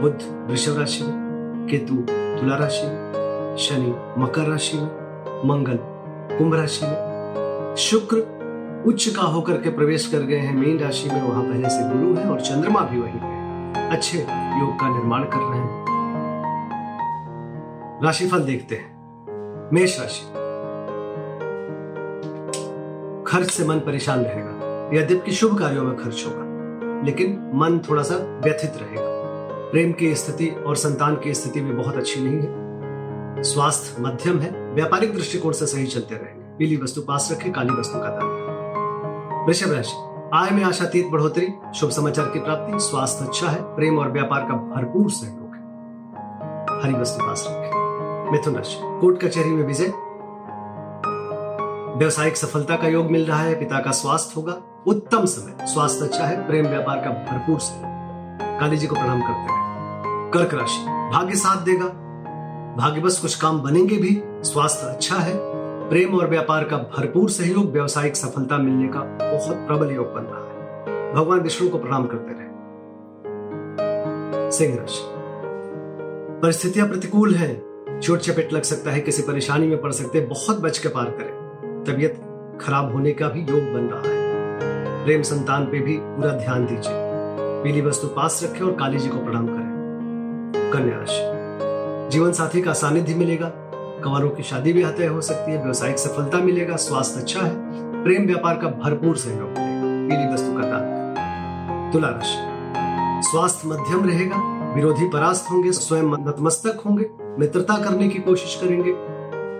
बुध, वृषभ राशि में, केतु, तुला राशि में, शनि, मकर राशि में, मंगल, कुंभ राशि में। शुक्र उच्च का होकर के प्रवेश कर गए हैं, मीन राशि में। वहाँ पहले से गुरु है और चंद्रमा भी वहीं है। अच्छे योग का निर्माण कर रहे हैं। राशिफल देखते हैं। मेष राशि। खर्च से मन परेशान रहेगा। यद्यपि शुभ कार्यों में खर्च होगा। लेकिन मन थोड़ा सा व्यथित रहेगा। प्रेम की स्थिति और संतान की स्थिति भी बहुत अच्छी नहीं है। स्वास्थ्य मध्यम है, व्यापारिक दृष्टिकोण से सही चलते रहेंगे। पीली वस्तु पास रखें, काली वस्तु का दान वृषभ राशि, आय में आशातीत बढ़ोतरी, शुभ समाचार की प्राप्ति, स्वास्थ्य अच्छा है, प्रेम और व्यापार का भरपूर सहयोग है। हरी वस्तु पास रखें। मिथुन राशि, कोर्ट कचहरी में विजय। व्यवसायिक सफलता का योग मिल रहा है, पिता का स्वास्थ्य होगा। उत्तम समय, स्वास्थ्य अच्छा है, प्रेम व्यापार का भरपूर समय काली जी को प्रणाम करते हैं। कर्क राशि, भाग्य साथ देगा। भाग्य बस कुछ काम बनेंगे भी, स्वास्थ्य अच्छा है। प्रेम और व्यापार का भरपूर सहयोग, व्यावसायिक सफलता मिलने का बहुत प्रबल योग बन रहा है। भगवान विष्णु को प्रणाम करते रहे। सिंह राशि, परिस्थितियाँ प्रतिकूल है। चोट चपेट लग सकता है, किसी परेशानी में पड़ सकते हैं, बहुत बच के पार करें। तबीयत खराब होने का भी योग बन रहा है। प्रेम संतान पे भी पूरा ध्यान दीजिए। पीली वस्तु पास रखें और काली जी को प्रणाम करें। कन्या राशि। जीवन साथी का सानिध्य मिलेगा। कंवरों की शादी भी तय हो सकती है। व्यवसायिक सफलता मिलेगा। स्वास्थ्य अच्छा है। प्रेम व्यापार का भरपूर सहयोग पीली वस्तु का दान तुला राशि। स्वास्थ्य मध्यम रहेगा। विरोधी परास्त होंगे। स्वयं नतमस्तक होंगे। मित्रता करने की कोशिश करेंगे।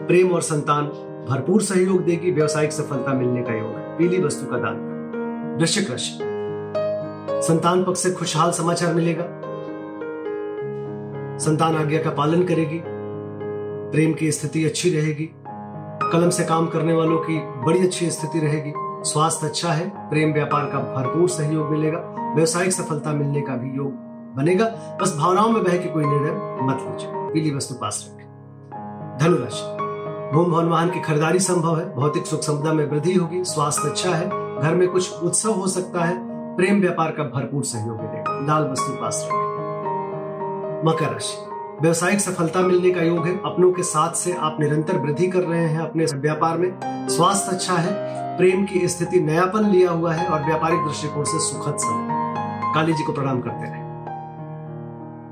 प्रेम और संतान भरपूर सहयोग देगी। व्यवसायिक सफलता मिलने का योग है। पीली वस्तु का दान वृश्चिक राशि। संतान पक्ष से खुशहाल समाचार मिलेगा। संतान आज्ञा का पालन करेगी। प्रेम की स्थिति अच्छी रहेगी। कलम से काम करने वालों की बड़ी अच्छी स्थिति रहेगी। स्वास्थ्य अच्छा है, प्रेम व्यापार का भरपूर सहयोग मिलेगा। व्यवसायिक सफलता मिलने का भी योग बनेगा। बस भावनाओं में बह के कोई निर्णय मत लीजिए। पीली वस्तु पास रखें। धनुराशि। भूम भवन वाहन की खरीदारी संभव है। भौतिक सुख संपदा में वृद्धि होगी। स्वास्थ्य अच्छा है। घर में कुछ उत्सव हो सकता है। प्रेम व्यापार का भरपूर सहयोग मिलेगा लाल वस्तु पास रखें। मकर राशि। व्यवसायिक सफलता मिलने का योग है। अपनों के साथ से आप निरंतर वृद्धि कर रहे हैं अपने व्यापार में। स्वास्थ्य अच्छा है। प्रेम की स्थिति नयापन लिया हुआ है और व्यापारिक दृष्टिकोण से सुखद समय काली जी को प्रणाम करते रहे।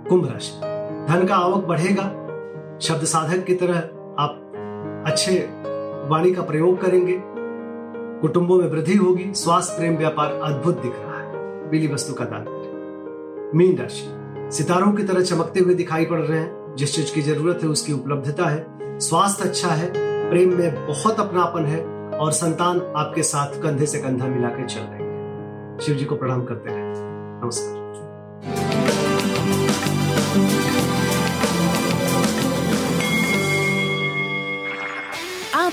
कुंभ राशि। धन का आवक बढ़ेगा। शब्द साधक की तरह आप अच्छे वाणी का प्रयोग करेंगे। कुटुंबों में वृद्धि होगी, स्वास्थ्य, प्रेम, व्यापार अद्भुत दिख रहा है। पीली वस्तु का दान। मीन राशि। सितारों की तरह चमकते हुए दिखाई पड़ रहे हैं। जिस चीज़ की ज़रूरत है, उसकी उपलब्धता है। स्वास्थ्य अच्छा है, प्रेम में बहुत अपनापन है और संतान आपके साथ कंधे से कंधा मिलाकर चल रहे हैं। शिव जी को प्रणाम करते रहे नमस्कार।